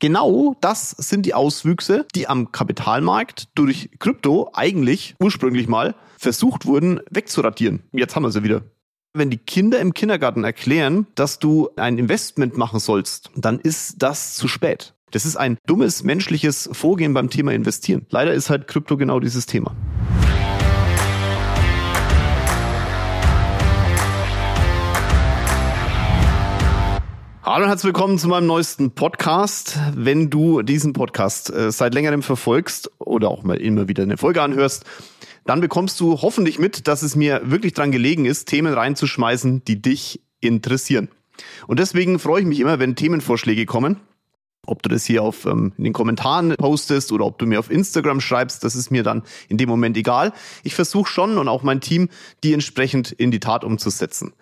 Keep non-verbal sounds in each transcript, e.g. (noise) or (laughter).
Genau das sind die Auswüchse, die am Kapitalmarkt durch Krypto eigentlich ursprünglich mal versucht wurden wegzuradieren. Jetzt haben wir sie wieder. Wenn die Kinder im Kindergarten erklären, dass du ein Investment machen sollst, dann ist das zu spät. Das ist ein dummes menschliches Vorgehen beim Thema Investieren. Leider ist halt Krypto genau dieses Thema. Hallo und herzlich willkommen zu meinem neuesten Podcast. Wenn du diesen Podcast äh, seit längerem verfolgst oder auch mal immer wieder eine Folge anhörst, dann bekommst du hoffentlich mit, dass es mir wirklich dran gelegen ist, Themen reinzuschmeißen, die dich interessieren. Und deswegen freue ich mich immer, wenn Themenvorschläge kommen. Ob du das hier auf, ähm, in den Kommentaren postest oder ob du mir auf Instagram schreibst, das ist mir dann in dem Moment egal. Ich versuche schon und auch mein Team, die entsprechend in die Tat umzusetzen.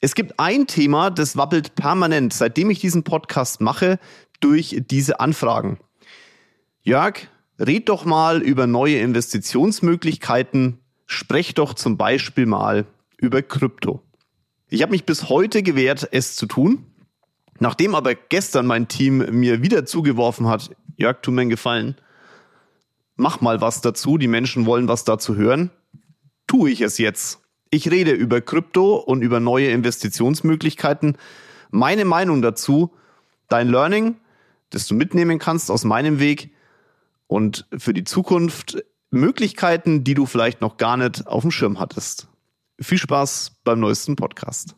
Es gibt ein Thema, das wabbelt permanent, seitdem ich diesen Podcast mache, durch diese Anfragen. Jörg, red doch mal über neue Investitionsmöglichkeiten. Sprech doch zum Beispiel mal über Krypto. Ich habe mich bis heute gewehrt, es zu tun. Nachdem aber gestern mein Team mir wieder zugeworfen hat, Jörg, tu mir einen Gefallen, mach mal was dazu, die Menschen wollen was dazu hören, tue ich es jetzt. Ich rede über Krypto und über neue Investitionsmöglichkeiten. Meine Meinung dazu, dein Learning, das du mitnehmen kannst aus meinem Weg und für die Zukunft Möglichkeiten, die du vielleicht noch gar nicht auf dem Schirm hattest. Viel Spaß beim neuesten Podcast.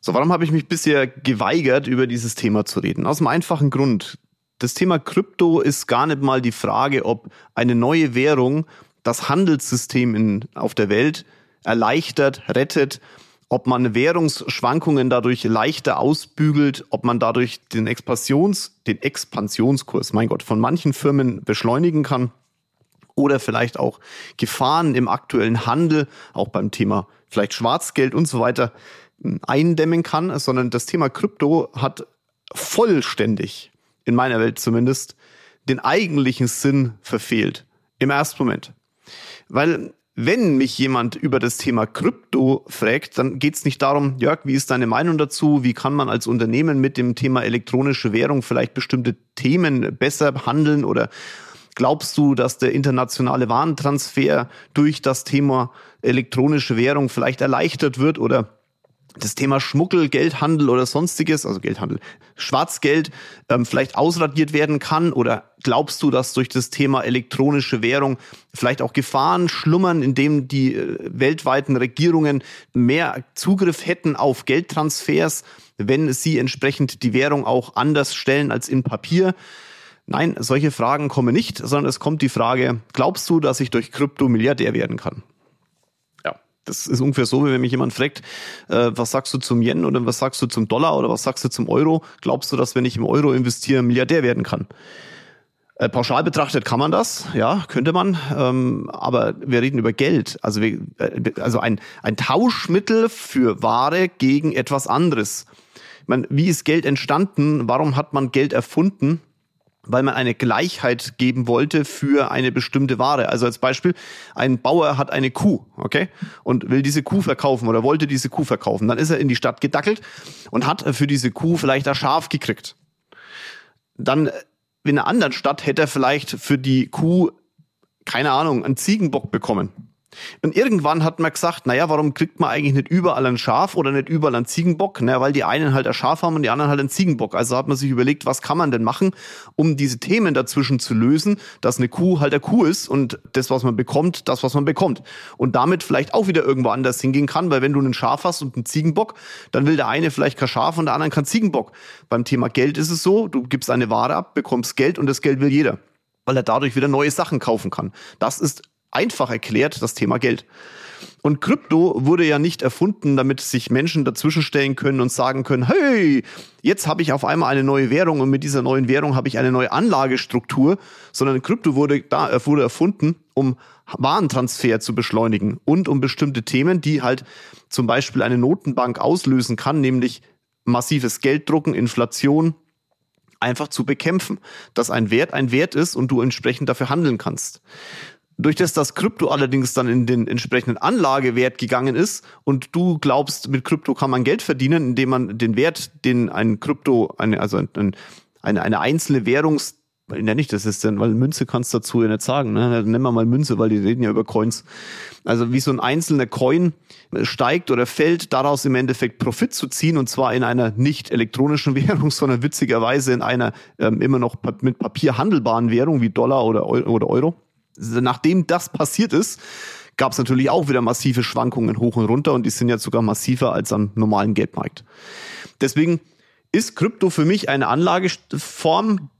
So, warum habe ich mich bisher geweigert, über dieses Thema zu reden? Aus dem einfachen Grund. Das Thema Krypto ist gar nicht mal die Frage, ob eine neue Währung das Handelssystem in, auf der Welt erleichtert, rettet, ob man Währungsschwankungen dadurch leichter ausbügelt, ob man dadurch den Expansions, den Expansionskurs, mein Gott, von manchen Firmen beschleunigen kann oder vielleicht auch Gefahren im aktuellen Handel, auch beim Thema vielleicht Schwarzgeld und so weiter eindämmen kann, sondern das Thema Krypto hat vollständig, in meiner Welt zumindest, den eigentlichen Sinn verfehlt. Im ersten Moment. Weil wenn mich jemand über das Thema Krypto fragt, dann geht es nicht darum, Jörg, wie ist deine Meinung dazu? Wie kann man als Unternehmen mit dem Thema elektronische Währung vielleicht bestimmte Themen besser handeln? Oder glaubst du, dass der internationale Warentransfer durch das Thema elektronische Währung vielleicht erleichtert wird? Oder das Thema Schmuggel, Geldhandel oder sonstiges, also Geldhandel, Schwarzgeld, ähm, vielleicht ausradiert werden kann? Oder glaubst du, dass durch das Thema elektronische Währung vielleicht auch Gefahren schlummern, indem die äh, weltweiten Regierungen mehr Zugriff hätten auf Geldtransfers, wenn sie entsprechend die Währung auch anders stellen als in Papier? Nein, solche Fragen kommen nicht, sondern es kommt die Frage, glaubst du, dass ich durch Krypto Milliardär werden kann? Das ist ungefähr so, wie wenn mich jemand fragt, äh, was sagst du zum Yen oder was sagst du zum Dollar oder was sagst du zum Euro? Glaubst du, dass wenn ich im Euro investiere, Milliardär werden kann? Äh, pauschal betrachtet kann man das, ja, könnte man, ähm, aber wir reden über Geld, also, wir, äh, also ein, ein Tauschmittel für Ware gegen etwas anderes. Ich meine, wie ist Geld entstanden? Warum hat man Geld erfunden? Weil man eine Gleichheit geben wollte für eine bestimmte Ware. Also als Beispiel, ein Bauer hat eine Kuh, okay, und will diese Kuh verkaufen oder wollte diese Kuh verkaufen. Dann ist er in die Stadt gedackelt und hat für diese Kuh vielleicht ein Schaf gekriegt. Dann in einer anderen Stadt hätte er vielleicht für die Kuh, keine Ahnung, einen Ziegenbock bekommen. Und irgendwann hat man gesagt, naja, warum kriegt man eigentlich nicht überall ein Schaf oder nicht überall einen Ziegenbock? Naja, weil die einen halt ein Schaf haben und die anderen halt einen Ziegenbock. Also hat man sich überlegt, was kann man denn machen, um diese Themen dazwischen zu lösen, dass eine Kuh halt eine Kuh ist und das, was man bekommt, das, was man bekommt. Und damit vielleicht auch wieder irgendwo anders hingehen kann, weil wenn du einen Schaf hast und einen Ziegenbock, dann will der eine vielleicht kein Schaf und der andere kein Ziegenbock. Beim Thema Geld ist es so, du gibst eine Ware ab, bekommst Geld und das Geld will jeder weil er dadurch wieder neue Sachen kaufen kann. Das ist einfach erklärt das Thema Geld. Und Krypto wurde ja nicht erfunden, damit sich Menschen dazwischenstellen können und sagen können, hey, jetzt habe ich auf einmal eine neue Währung und mit dieser neuen Währung habe ich eine neue Anlagestruktur, sondern Krypto wurde da äh, wurde erfunden, um Warentransfer zu beschleunigen und um bestimmte Themen, die halt zum Beispiel eine Notenbank auslösen kann, nämlich massives Gelddrucken, Inflation, einfach zu bekämpfen, dass ein Wert ein Wert ist und du entsprechend dafür handeln kannst. Durch das das Krypto allerdings dann in den entsprechenden Anlagewert gegangen ist und du glaubst, mit Krypto kann man Geld verdienen, indem man den Wert, den ein Krypto, eine, also ein, ein eine, eine einzelne Währungs nenne ich das jetzt denn, weil Münze kannst du dazu ja nicht sagen, ne? Nennen wir mal Münze, weil die reden ja über Coins. Also wie so ein einzelner Coin steigt oder fällt, daraus im Endeffekt Profit zu ziehen und zwar in einer nicht elektronischen (laughs) Währung, sondern witzigerweise in einer ähm, immer noch mit Papier handelbaren Währung wie Dollar oder, oder Euro. Nachdem das passiert ist, gab es natürlich auch wieder massive Schwankungen hoch und runter und die sind jetzt sogar massiver als am normalen Geldmarkt. Deswegen ist Krypto für mich eine Anlageform,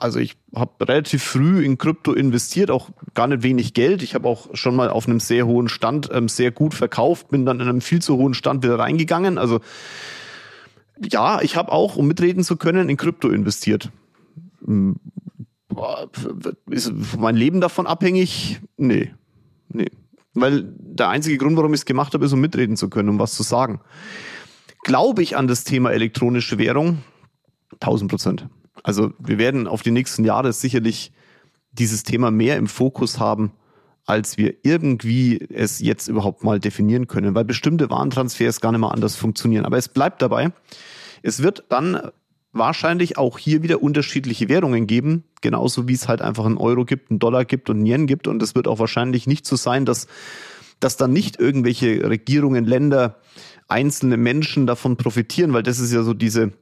also ich habe relativ früh in Krypto investiert, auch gar nicht wenig Geld. Ich habe auch schon mal auf einem sehr hohen Stand ähm, sehr gut verkauft, bin dann in einem viel zu hohen Stand wieder reingegangen. Also ja, ich habe auch, um mitreden zu können, in Krypto investiert. Ist mein Leben davon abhängig? Nee. Nee. Weil der einzige Grund, warum ich es gemacht habe, ist, um mitreden zu können, um was zu sagen. Glaube ich an das Thema elektronische Währung? 1000 Prozent. Also wir werden auf die nächsten Jahre sicherlich dieses Thema mehr im Fokus haben, als wir irgendwie es jetzt überhaupt mal definieren können, weil bestimmte Warentransfers gar nicht mal anders funktionieren. Aber es bleibt dabei. Es wird dann wahrscheinlich auch hier wieder unterschiedliche Währungen geben, genauso wie es halt einfach einen Euro gibt, einen Dollar gibt und einen Yen gibt. Und es wird auch wahrscheinlich nicht so sein, dass, dass dann nicht irgendwelche Regierungen, Länder, einzelne Menschen davon profitieren, weil das ist ja so diese,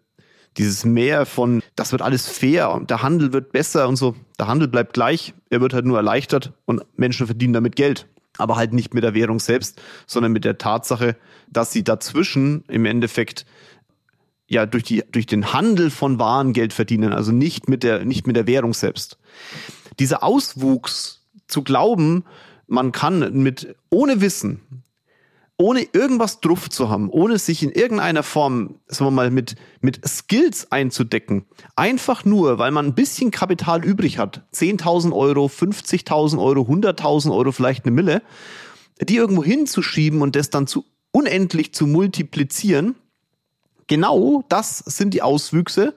dieses Mehr von, das wird alles fair und der Handel wird besser und so. Der Handel bleibt gleich, er wird halt nur erleichtert und Menschen verdienen damit Geld. Aber halt nicht mit der Währung selbst, sondern mit der Tatsache, dass sie dazwischen im Endeffekt ja durch die durch den Handel von Waren Geld verdienen, also nicht mit der nicht mit der Währung selbst. Dieser Auswuchs zu glauben, man kann mit ohne Wissen ohne irgendwas drauf zu haben, ohne sich in irgendeiner Form, sagen wir mal, mit, mit Skills einzudecken, einfach nur, weil man ein bisschen Kapital übrig hat, 10.000 Euro, 50.000 Euro, 100.000 Euro, vielleicht eine Mille, die irgendwo hinzuschieben und das dann zu unendlich zu multiplizieren, genau das sind die Auswüchse,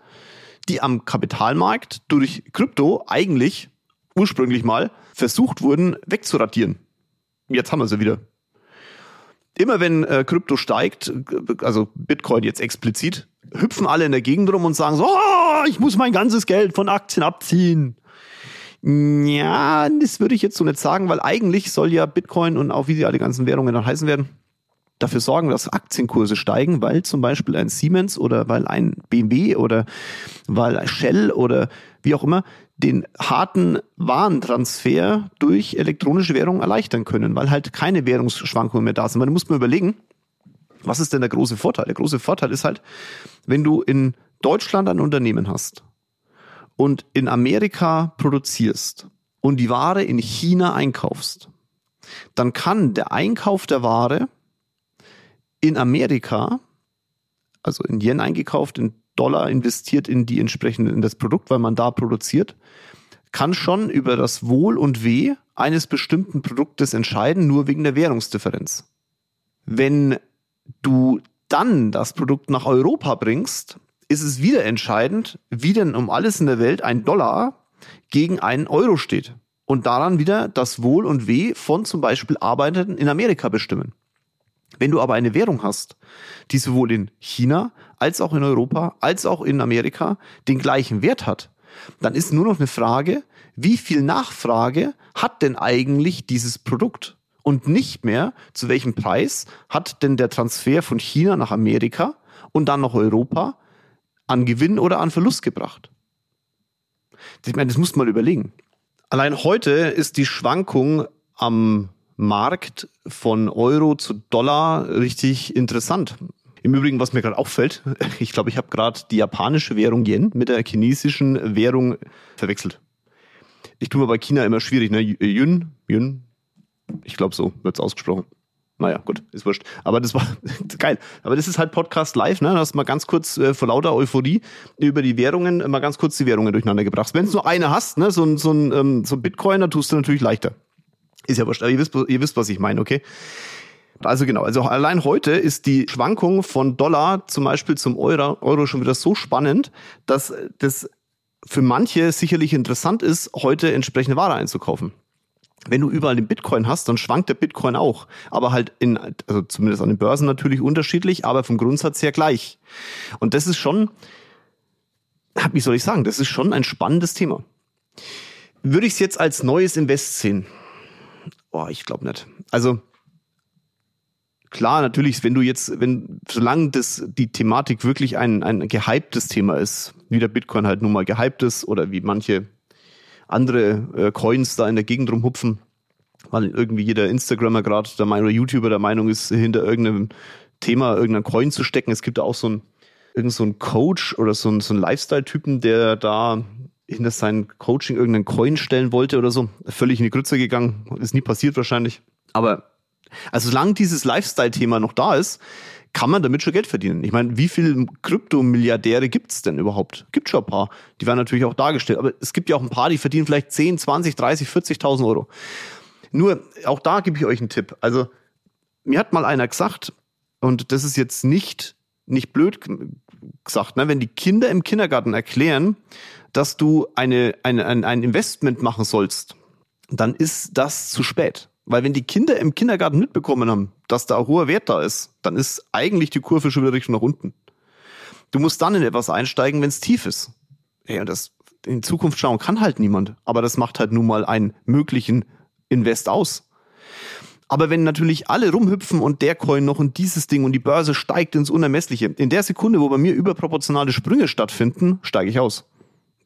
die am Kapitalmarkt durch Krypto eigentlich ursprünglich mal versucht wurden wegzuradieren. Jetzt haben wir sie wieder immer wenn äh, Krypto steigt, also Bitcoin jetzt explizit, hüpfen alle in der Gegend rum und sagen so, oh, ich muss mein ganzes Geld von Aktien abziehen. Ja, das würde ich jetzt so nicht sagen, weil eigentlich soll ja Bitcoin und auch wie sie alle ganzen Währungen dann heißen werden, dafür sorgen, dass Aktienkurse steigen, weil zum Beispiel ein Siemens oder weil ein BMW oder weil Shell oder wie auch immer den harten Warentransfer durch elektronische Währungen erleichtern können, weil halt keine Währungsschwankungen mehr da sind. Man muss mal überlegen, was ist denn der große Vorteil? Der große Vorteil ist halt, wenn du in Deutschland ein Unternehmen hast und in Amerika produzierst und die Ware in China einkaufst, dann kann der Einkauf der Ware in Amerika, also in Yen eingekauft, in Dollar investiert in die entsprechende, in das Produkt, weil man da produziert, kann schon über das Wohl und Weh eines bestimmten Produktes entscheiden, nur wegen der Währungsdifferenz. Wenn du dann das Produkt nach Europa bringst, ist es wieder entscheidend, wie denn um alles in der Welt ein Dollar gegen einen Euro steht. Und daran wieder das Wohl und Weh von zum Beispiel Arbeitern in Amerika bestimmen. Wenn du aber eine Währung hast, die sowohl in China als auch in Europa als auch in Amerika den gleichen Wert hat, dann ist nur noch eine Frage, wie viel Nachfrage hat denn eigentlich dieses Produkt? Und nicht mehr, zu welchem Preis hat denn der Transfer von China nach Amerika und dann nach Europa an Gewinn oder an Verlust gebracht? Ich meine, das muss man überlegen. Allein heute ist die Schwankung am Markt von Euro zu Dollar richtig interessant. Im Übrigen, was mir gerade auffällt, (laughs) ich glaube, ich habe gerade die japanische Währung Yen mit der chinesischen Währung verwechselt. Ich tue mir bei China immer schwierig, ne? Yun, Yun, ich glaube so wird's ausgesprochen. Naja, gut, ist wurscht. Aber das war (laughs) geil. Aber das ist halt Podcast live, ne? Da hast mal ganz kurz äh, vor lauter Euphorie über die Währungen, mal ganz kurz die Währungen durcheinander gebracht. Wenn du nur eine hast, ne, so ein, so ein, ähm, so ein Bitcoin, da tust du natürlich leichter. Ist ja wurscht, aber ihr wisst, ihr wisst, was ich meine, okay? Also genau, also allein heute ist die Schwankung von Dollar zum Beispiel zum Euro, Euro schon wieder so spannend, dass das für manche sicherlich interessant ist, heute entsprechende Ware einzukaufen. Wenn du überall den Bitcoin hast, dann schwankt der Bitcoin auch. Aber halt in, also zumindest an den Börsen natürlich unterschiedlich, aber vom Grundsatz her gleich. Und das ist schon, wie soll ich sagen, das ist schon ein spannendes Thema. Würde ich es jetzt als neues Invest sehen? Oh, ich glaube nicht. Also klar, natürlich, wenn du jetzt, wenn, solange das die Thematik wirklich ein, ein gehyptes Thema ist, wie der Bitcoin halt nun mal gehypt ist oder wie manche andere äh, Coins da in der Gegend rumhupfen, weil irgendwie jeder Instagrammer gerade der Meinung, oder YouTuber der Meinung ist, hinter irgendeinem Thema irgendein Coin zu stecken. Es gibt da auch so ein, irgend so ein Coach oder so ein, so ein Lifestyle-Typen, der da hinter sein Coaching irgendeinen Coin stellen wollte oder so. Völlig in die Grütze gegangen. Ist nie passiert wahrscheinlich. Aber also solange dieses Lifestyle-Thema noch da ist, kann man damit schon Geld verdienen. Ich meine, wie viele Kryptomilliardäre gibt's denn überhaupt? Gibt schon ein paar. Die werden natürlich auch dargestellt. Aber es gibt ja auch ein paar, die verdienen vielleicht 10, 20, 30, 40.000 Euro. Nur, auch da gebe ich euch einen Tipp. Also, mir hat mal einer gesagt, und das ist jetzt nicht, nicht blöd gesagt, ne, wenn die Kinder im Kindergarten erklären, dass du eine, eine, ein, ein Investment machen sollst, dann ist das zu spät. Weil wenn die Kinder im Kindergarten mitbekommen haben, dass da ein hoher Wert da ist, dann ist eigentlich die Kurve schon wieder Richtung nach unten. Du musst dann in etwas einsteigen, wenn es tief ist. Ja, das in Zukunft schauen kann halt niemand. Aber das macht halt nun mal einen möglichen Invest aus. Aber wenn natürlich alle rumhüpfen und der Coin noch und dieses Ding und die Börse steigt ins Unermessliche, in der Sekunde, wo bei mir überproportionale Sprünge stattfinden, steige ich aus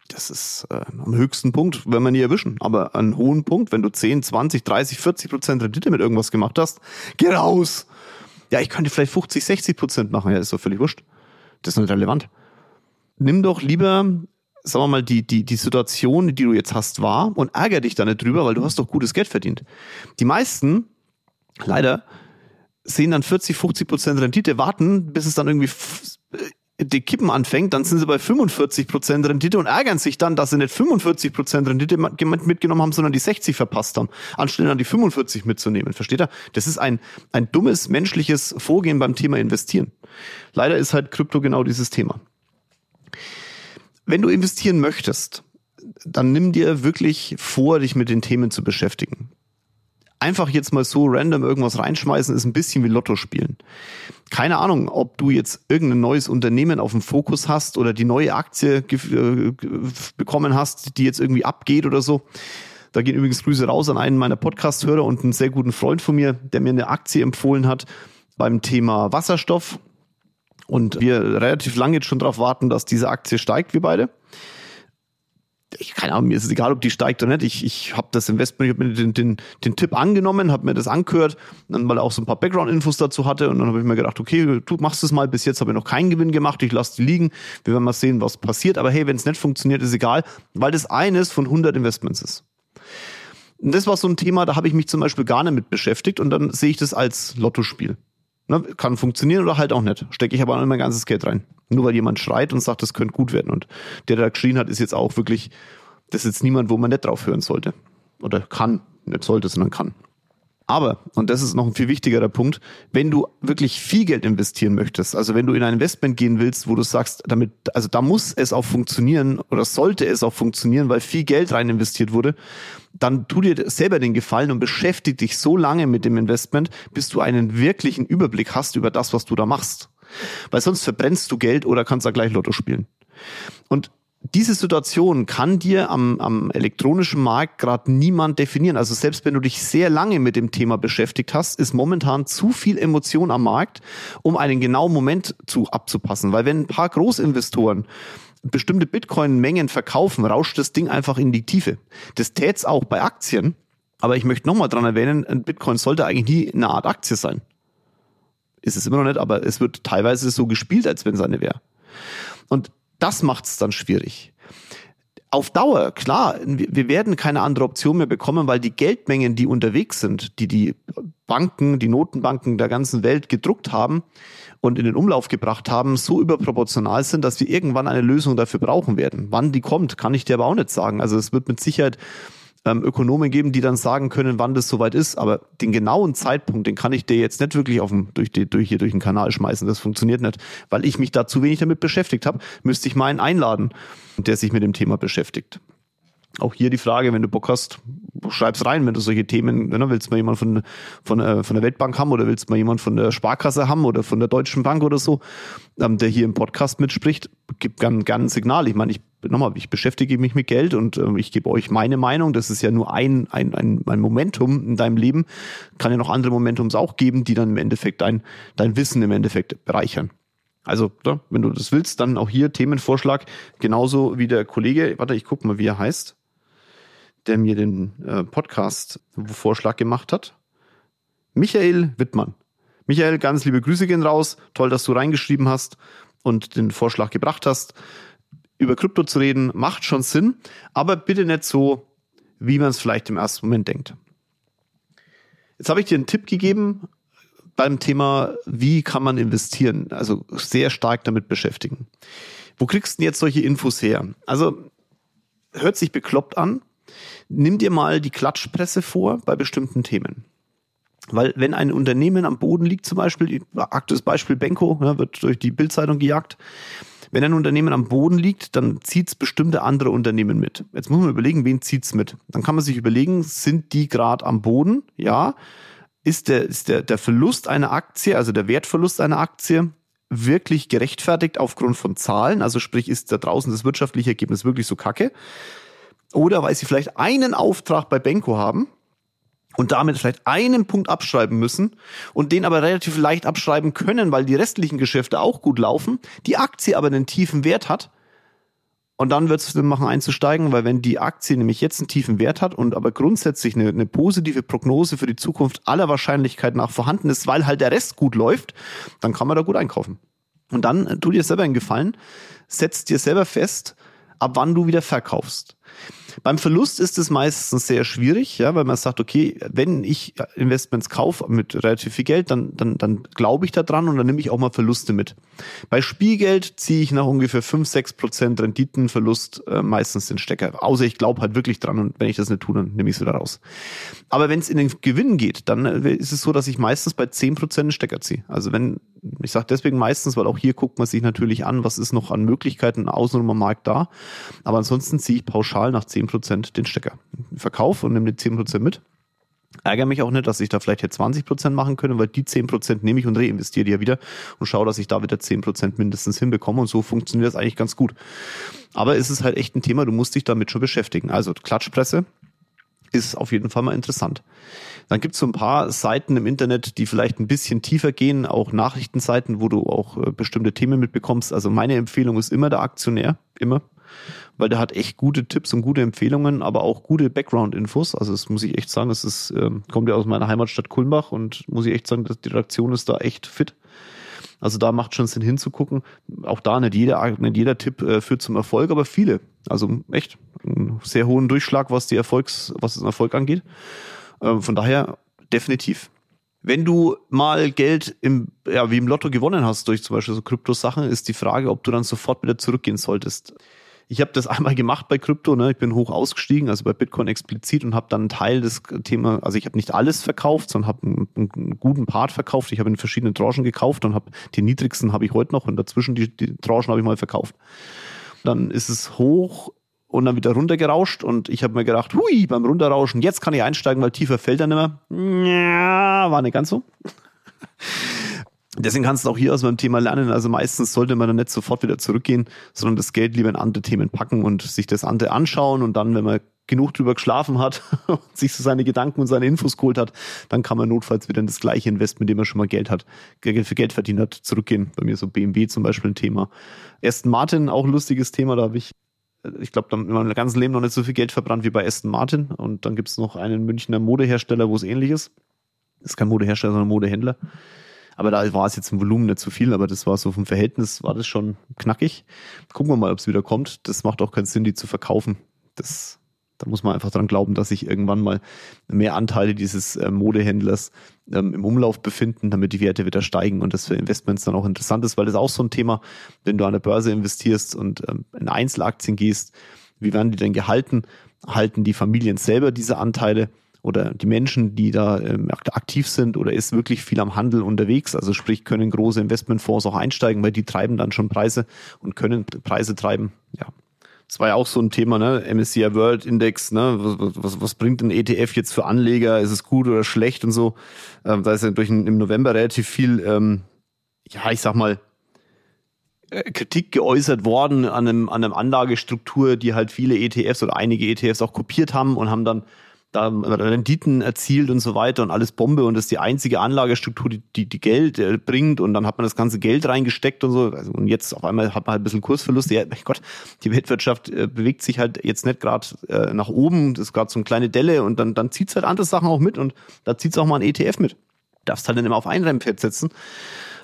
das ist äh, am höchsten Punkt, wenn wir nie erwischen. Aber einen hohen Punkt, wenn du 10, 20, 30, 40 Prozent Rendite mit irgendwas gemacht hast, geh raus. Ja, ich könnte vielleicht 50, 60 Prozent machen. Ja, ist doch völlig wurscht. Das ist nicht relevant. Nimm doch lieber, sagen wir mal, die, die, die Situation, die du jetzt hast, wahr und ärger dich da nicht drüber, weil du hast doch gutes Geld verdient. Die meisten, leider, sehen dann 40, 50 Prozent Rendite, warten, bis es dann irgendwie die Kippen anfängt, dann sind sie bei 45 Prozent Rendite und ärgern sich dann, dass sie nicht 45 Prozent Rendite mitgenommen haben, sondern die 60 verpasst haben, anstelle dann die 45 mitzunehmen. Versteht ihr? Das ist ein, ein dummes menschliches Vorgehen beim Thema Investieren. Leider ist halt Krypto genau dieses Thema. Wenn du investieren möchtest, dann nimm dir wirklich vor, dich mit den Themen zu beschäftigen einfach jetzt mal so random irgendwas reinschmeißen, ist ein bisschen wie Lotto spielen. Keine Ahnung, ob du jetzt irgendein neues Unternehmen auf dem Fokus hast oder die neue Aktie äh, bekommen hast, die jetzt irgendwie abgeht oder so. Da gehen übrigens Grüße raus an einen meiner Podcast-Hörer und einen sehr guten Freund von mir, der mir eine Aktie empfohlen hat beim Thema Wasserstoff. Und wir relativ lange jetzt schon darauf warten, dass diese Aktie steigt, wir beide ich keine Ahnung, mir ist es egal, ob die steigt oder nicht. Ich, ich habe das Investment, ich habe mir den, den, den Tipp angenommen, habe mir das angehört, dann weil er auch so ein paar Background-Infos dazu hatte und dann habe ich mir gedacht, okay, du machst es mal. Bis jetzt habe ich noch keinen Gewinn gemacht, ich lasse die liegen. Wir werden mal sehen, was passiert. Aber hey, wenn es nicht funktioniert, ist egal, weil das eines von 100 Investments ist. Und das war so ein Thema, da habe ich mich zum Beispiel gar nicht mit beschäftigt und dann sehe ich das als Lottospiel. Ne, kann funktionieren oder halt auch nicht. Stecke ich aber auch mein ganzes Geld rein. Nur weil jemand schreit und sagt, das könnte gut werden. Und der, der da geschrien hat, ist jetzt auch wirklich, das ist jetzt niemand, wo man nicht drauf hören sollte. Oder kann. Nicht sollte, sondern kann. Aber, und das ist noch ein viel wichtigerer Punkt, wenn du wirklich viel Geld investieren möchtest, also wenn du in ein Investment gehen willst, wo du sagst, damit, also da muss es auch funktionieren oder sollte es auch funktionieren, weil viel Geld rein investiert wurde, dann tu dir selber den Gefallen und beschäftige dich so lange mit dem Investment, bis du einen wirklichen Überblick hast über das, was du da machst. Weil sonst verbrennst du Geld oder kannst da gleich Lotto spielen. Und diese Situation kann dir am, am elektronischen Markt gerade niemand definieren. Also selbst wenn du dich sehr lange mit dem Thema beschäftigt hast, ist momentan zu viel Emotion am Markt, um einen genauen Moment zu abzupassen. Weil wenn ein paar Großinvestoren bestimmte Bitcoin-Mengen verkaufen, rauscht das Ding einfach in die Tiefe. Das tät's auch bei Aktien. Aber ich möchte nochmal dran erwähnen, ein Bitcoin sollte eigentlich nie eine Art Aktie sein. Ist es immer noch nicht, aber es wird teilweise so gespielt, als wenn es eine wäre. Und das macht es dann schwierig. Auf Dauer, klar, wir werden keine andere Option mehr bekommen, weil die Geldmengen, die unterwegs sind, die die Banken, die Notenbanken der ganzen Welt gedruckt haben und in den Umlauf gebracht haben, so überproportional sind, dass wir irgendwann eine Lösung dafür brauchen werden. Wann die kommt, kann ich dir aber auch nicht sagen. Also es wird mit Sicherheit ähm, Ökonomen geben, die dann sagen können, wann das soweit ist. Aber den genauen Zeitpunkt, den kann ich dir jetzt nicht wirklich auf dem, durch, die, durch, hier durch den Kanal schmeißen. Das funktioniert nicht, weil ich mich da zu wenig damit beschäftigt habe. Müsste ich meinen einladen, der sich mit dem Thema beschäftigt. Auch hier die Frage, wenn du Bock hast, schreib's rein, wenn du solche Themen, ne, willst du mal jemand von, von, äh, von der Weltbank haben oder willst du mal jemand von der Sparkasse haben oder von der Deutschen Bank oder so, ähm, der hier im Podcast mitspricht, gib gern, gern ein Signal. Ich meine, ich nochmal, ich beschäftige mich mit Geld und äh, ich gebe euch meine Meinung. Das ist ja nur ein, ein, ein, ein Momentum in deinem Leben. Kann ja noch andere Momentums auch geben, die dann im Endeffekt dein, dein Wissen im Endeffekt bereichern. Also, ja, wenn du das willst, dann auch hier Themenvorschlag, genauso wie der Kollege, warte, ich guck mal, wie er heißt, der mir den äh, Podcast-Vorschlag gemacht hat. Michael Wittmann. Michael, ganz liebe Grüße gehen raus. Toll, dass du reingeschrieben hast und den Vorschlag gebracht hast. Über Krypto zu reden macht schon Sinn, aber bitte nicht so, wie man es vielleicht im ersten Moment denkt. Jetzt habe ich dir einen Tipp gegeben beim Thema, wie kann man investieren, also sehr stark damit beschäftigen. Wo kriegst du denn jetzt solche Infos her? Also hört sich bekloppt an. Nimm dir mal die Klatschpresse vor bei bestimmten Themen. Weil wenn ein Unternehmen am Boden liegt, zum Beispiel, aktuelles Beispiel Benko, ja, wird durch die Bildzeitung gejagt. Wenn ein Unternehmen am Boden liegt, dann zieht's bestimmte andere Unternehmen mit. Jetzt muss man überlegen, wen zieht's mit. Dann kann man sich überlegen, sind die gerade am Boden? Ja ist der, ist der, der Verlust einer Aktie, also der Wertverlust einer Aktie, wirklich gerechtfertigt aufgrund von Zahlen? Also sprich, ist da draußen das wirtschaftliche Ergebnis wirklich so kacke? Oder weil sie vielleicht einen Auftrag bei Benko haben und damit vielleicht einen Punkt abschreiben müssen und den aber relativ leicht abschreiben können, weil die restlichen Geschäfte auch gut laufen, die Aktie aber einen tiefen Wert hat und dann wird es Sinn machen, einzusteigen, weil wenn die Aktie nämlich jetzt einen tiefen Wert hat und aber grundsätzlich eine, eine positive Prognose für die Zukunft aller Wahrscheinlichkeit nach vorhanden ist, weil halt der Rest gut läuft, dann kann man da gut einkaufen. Und dann äh, tu dir selber einen Gefallen, setz dir selber fest, ab wann du wieder verkaufst. Beim Verlust ist es meistens sehr schwierig, ja, weil man sagt, okay, wenn ich Investments kaufe mit relativ viel Geld, dann, dann, dann glaube ich da dran und dann nehme ich auch mal Verluste mit. Bei Spielgeld ziehe ich nach ungefähr 5, 6 Prozent Renditenverlust äh, meistens den Stecker. Außer ich glaube halt wirklich dran und wenn ich das nicht tue, dann nehme ich es wieder raus. Aber wenn es in den Gewinn geht, dann äh, ist es so, dass ich meistens bei 10 Prozent den Stecker ziehe. Also wenn, ich sage deswegen meistens, weil auch hier guckt man sich natürlich an, was ist noch an Möglichkeiten außenrum am Markt da. Aber ansonsten ziehe ich pauschal nach 10 10% den Stecker. Verkauf und nehme die 10% mit. Ärgere mich auch nicht, dass ich da vielleicht jetzt 20% machen könnte, weil die 10% nehme ich und reinvestiere die ja wieder und schaue, dass ich da wieder 10% mindestens hinbekomme und so funktioniert das eigentlich ganz gut. Aber es ist halt echt ein Thema, du musst dich damit schon beschäftigen. Also Klatschpresse ist auf jeden Fall mal interessant. Dann gibt es so ein paar Seiten im Internet, die vielleicht ein bisschen tiefer gehen, auch Nachrichtenseiten, wo du auch äh, bestimmte Themen mitbekommst. Also meine Empfehlung ist immer der Aktionär, immer weil der hat echt gute Tipps und gute Empfehlungen, aber auch gute Background-Infos. Also das muss ich echt sagen, das ist, ähm, kommt ja aus meiner Heimatstadt Kulmbach und muss ich echt sagen, die Redaktion ist da echt fit. Also da macht schon Sinn hinzugucken. Auch da nicht jeder, nicht jeder Tipp äh, führt zum Erfolg, aber viele. Also echt einen sehr hohen Durchschlag, was die Erfolgs, was den Erfolg angeht. Äh, von daher definitiv. Wenn du mal Geld im, ja, wie im Lotto gewonnen hast durch zum Beispiel so Kryptosachen, ist die Frage, ob du dann sofort wieder zurückgehen solltest. Ich habe das (laughs) einmal gemacht bei Krypto, ne? ich bin hoch ausgestiegen, also bei Bitcoin explizit und habe dann einen Teil des Thema, also ich habe nicht alles verkauft, sondern habe einen, einen, guten Part verkauft. Ich habe in verschiedenen Tranchen gekauft und habe die niedrigsten habe ich heute noch und dazwischen die, die Tranchen habe ich mal verkauft. Dann ist es hoch und dann wieder runtergerauscht und ich habe mir gedacht, hui, beim Runterrauschen, jetzt kann ich einsteigen, weil tiefer fällt er nicht mehr. Ja, war nicht ganz so. Deswegen kannst du auch hier aus meinem Thema lernen. Also meistens sollte man dann nicht sofort wieder zurückgehen, sondern das Geld lieber in andere Themen packen und sich das andere anschauen und dann, wenn man genug drüber geschlafen hat (laughs) und sich so seine Gedanken und seine Infos geholt hat, dann kann man notfalls wieder in das gleiche Invest, mit dem man schon mal Geld hat, für Geld verdient hat, zurückgehen. Bei mir so BMW zum Beispiel ein Thema. Aston Martin, auch ein lustiges Thema, da habe ich ich glaube, in meinem ganzen Leben noch nicht so viel Geld verbrannt wie bei Aston Martin. Und dann gibt es noch einen Münchner Modehersteller, wo es ähnlich ist. Das ist kein Modehersteller, sondern Modehändler. Aber da war es jetzt im Volumen nicht zu viel, aber das war so vom Verhältnis, war das schon knackig. Gucken wir mal, ob es wieder kommt. Das macht auch keinen Sinn, die zu verkaufen. Das, da muss man einfach dran glauben, dass sich irgendwann mal mehr Anteile dieses äh, Modehändlers ähm, im Umlauf befinden, damit die Werte wieder steigen und das für Investments dann auch interessant ist, weil das auch so ein Thema, wenn du an der Börse investierst und ähm, in Einzelaktien gehst, wie werden die denn gehalten? Halten die Familien selber diese Anteile? Oder die Menschen, die da ähm, aktiv sind oder ist wirklich viel am Handel unterwegs. Also sprich, können große Investmentfonds auch einsteigen, weil die treiben dann schon Preise und können Preise treiben. Ja, Das war ja auch so ein Thema, ne? MSCI World Index, ne? Was, was, was bringt ein ETF jetzt für Anleger? Ist es gut oder schlecht und so? Ähm, da ist ja durch ein, im November relativ viel, ähm, ja, ich sag mal, äh, Kritik geäußert worden an einem, an einem Anlagestruktur, die halt viele ETFs oder einige ETFs auch kopiert haben und haben dann da Renditen erzielt und so weiter und alles Bombe und das ist die einzige Anlagestruktur, die, die, die Geld äh, bringt und dann hat man das ganze Geld reingesteckt und so also, und jetzt auf einmal hat man halt ein bisschen Kursverluste. Ja, mein Gott, die Weltwirtschaft äh, bewegt sich halt jetzt nicht gerade äh, nach oben, das ist gerade so eine kleine Delle und dann, dann zieht's halt andere Sachen auch mit und da zieht's auch mal ein ETF mit. Darfst halt dann immer auf ein Rennpferd setzen.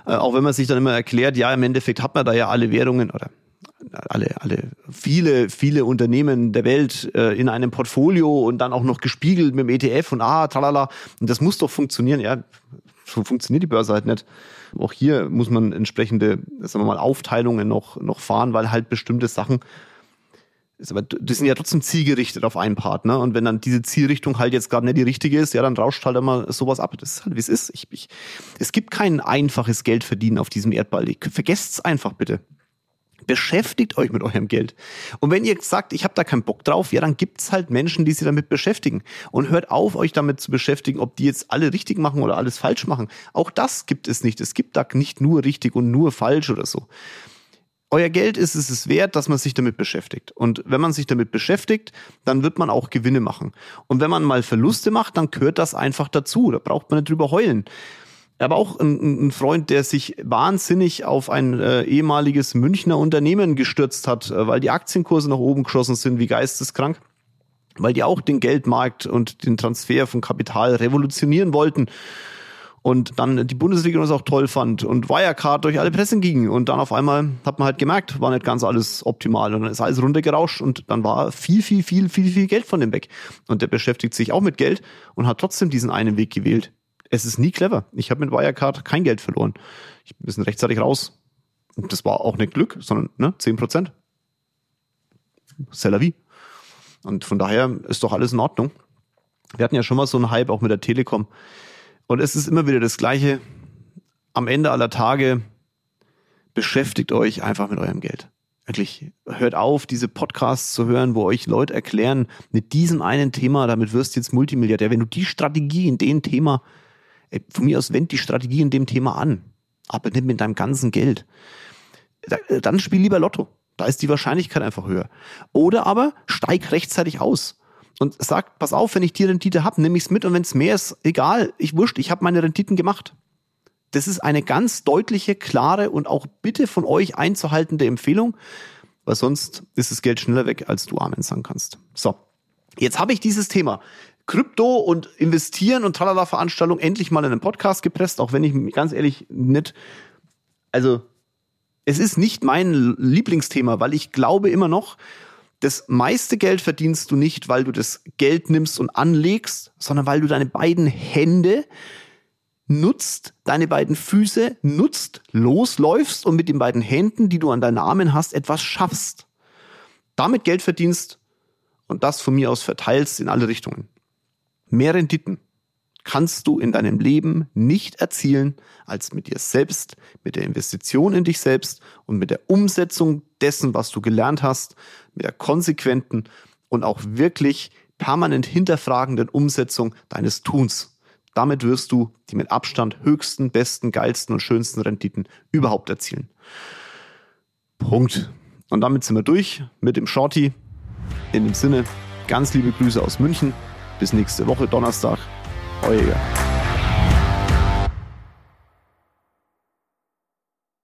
Äh, auch wenn man sich dann immer erklärt, ja, im Endeffekt hat man da ja alle Währungen oder alle, alle, viele, viele Unternehmen der Welt äh, in einem Portfolio und dann auch noch gespiegelt mit dem ETF und ah, tralala. Und das muss doch funktionieren. Ja, so funktioniert die Börse halt nicht. Auch hier muss man entsprechende, sagen wir mal, Aufteilungen noch, noch fahren, weil halt bestimmte Sachen, die sind ja trotzdem zielgerichtet auf einen Part, ne? Und wenn dann diese Zielrichtung halt jetzt gerade nicht die richtige ist, ja, dann rauscht halt immer sowas ab. Das ist halt, wie es ist. Ich, ich, es gibt kein einfaches Geldverdienen auf diesem Erdball. Vergesst's einfach bitte. Beschäftigt euch mit eurem Geld. Und wenn ihr sagt, ich habe da keinen Bock drauf, ja, dann gibt's halt Menschen, die sich damit beschäftigen. Und hört auf, euch damit zu beschäftigen, ob die jetzt alle richtig machen oder alles falsch machen. Auch das gibt es nicht. Es gibt da nicht nur richtig und nur falsch oder so. Euer Geld ist es es wert, dass man sich damit beschäftigt. Und wenn man sich damit beschäftigt, dann wird man auch Gewinne machen. Und wenn man mal Verluste macht, dann gehört das einfach dazu. Da braucht man nicht drüber heulen aber auch ein, ein, Freund, der sich wahnsinnig auf ein äh, ehemaliges Münchner Unternehmen gestürzt hat, äh, weil die Aktienkurse nach oben geschossen sind wie geisteskrank, weil die auch den Geldmarkt und den Transfer von Kapital revolutionieren wollten und dann die Bundesregierung das auch toll fand und Wirecard durch alle Pressen ging und dann auf einmal hat man halt gemerkt, war nicht ganz alles optimal und dann ist alles runtergerauscht und dann war viel, viel, viel, viel, viel Geld von dem weg. Und der beschäftigt sich auch mit Geld und hat trotzdem diesen einen Weg gewählt es ist nie clever. Ich habe mit Wirecard kein Geld verloren. Ich bin rechtzeitig raus. Und das war auch nicht Glück, sondern ne, 10 Prozent. C'est la vie. Und von daher ist doch alles in Ordnung. Wir hatten ja schon mal so einen Hype auch mit der Telekom. Und es ist immer wieder das Gleiche. Am Ende aller Tage beschäftigt euch einfach mit eurem Geld. Wirklich, hört auf, diese Podcasts zu hören, wo euch Leute erklären, mit diesem einen Thema, damit wirst du jetzt Multimilliardär. Wenn du die Strategie in dem Thema Ey, von mir aus wend die Strategie in dem Thema an, aber nicht mit deinem ganzen Geld. Äh, dann spiel lieber Lotto. Da ist die Wahrscheinlichkeit einfach höher. Oder aber steig rechtzeitig aus und sag, pass auf, wenn ich die Rendite hab, nehme ich's mit und wenn es mehr ist, egal, ich wurscht, ich habe meine Renditen gemacht. Das ist eine ganz deutliche, klare und auch bitte von euch einzuhaltende Empfehlung, weil sonst ist das Geld schneller weg, als du Amen sagen kannst. So, jetzt habe ich dieses Thema Krypto und Investieren und tralala Veranstaltung endlich mal in einen Podcast gepresst, auch wenn ich ganz ehrlich nicht, also es ist nicht mein Lieblingsthema, weil ich glaube immer noch, das meiste Geld verdienst du nicht, weil du das Geld nimmst und anlegst, sondern weil du deine beiden Hände nutzt, deine beiden Füße nutzt, losläufst und mit den beiden Händen, die du an deinen Armen hast, etwas schaffst. Damit Geld verdienst und das von mir aus verteilst in alle Richtungen. Mehr Renditen kannst du in deinem Leben nicht erzielen als mit dir selbst, mit der Investition in dich selbst und mit der Umsetzung dessen, was du gelernt hast, mit der konsequenten und auch wirklich permanent hinterfragenden Umsetzung deines Tuns. Damit wirst du die mit Abstand höchsten, besten, geilsten und schönsten Renditen überhaupt erzielen. Punkt. Und damit sind wir durch mit dem Shorty. In dem Sinne, ganz liebe Grüße aus München. Bis nächste Woche Donnerstag. Euer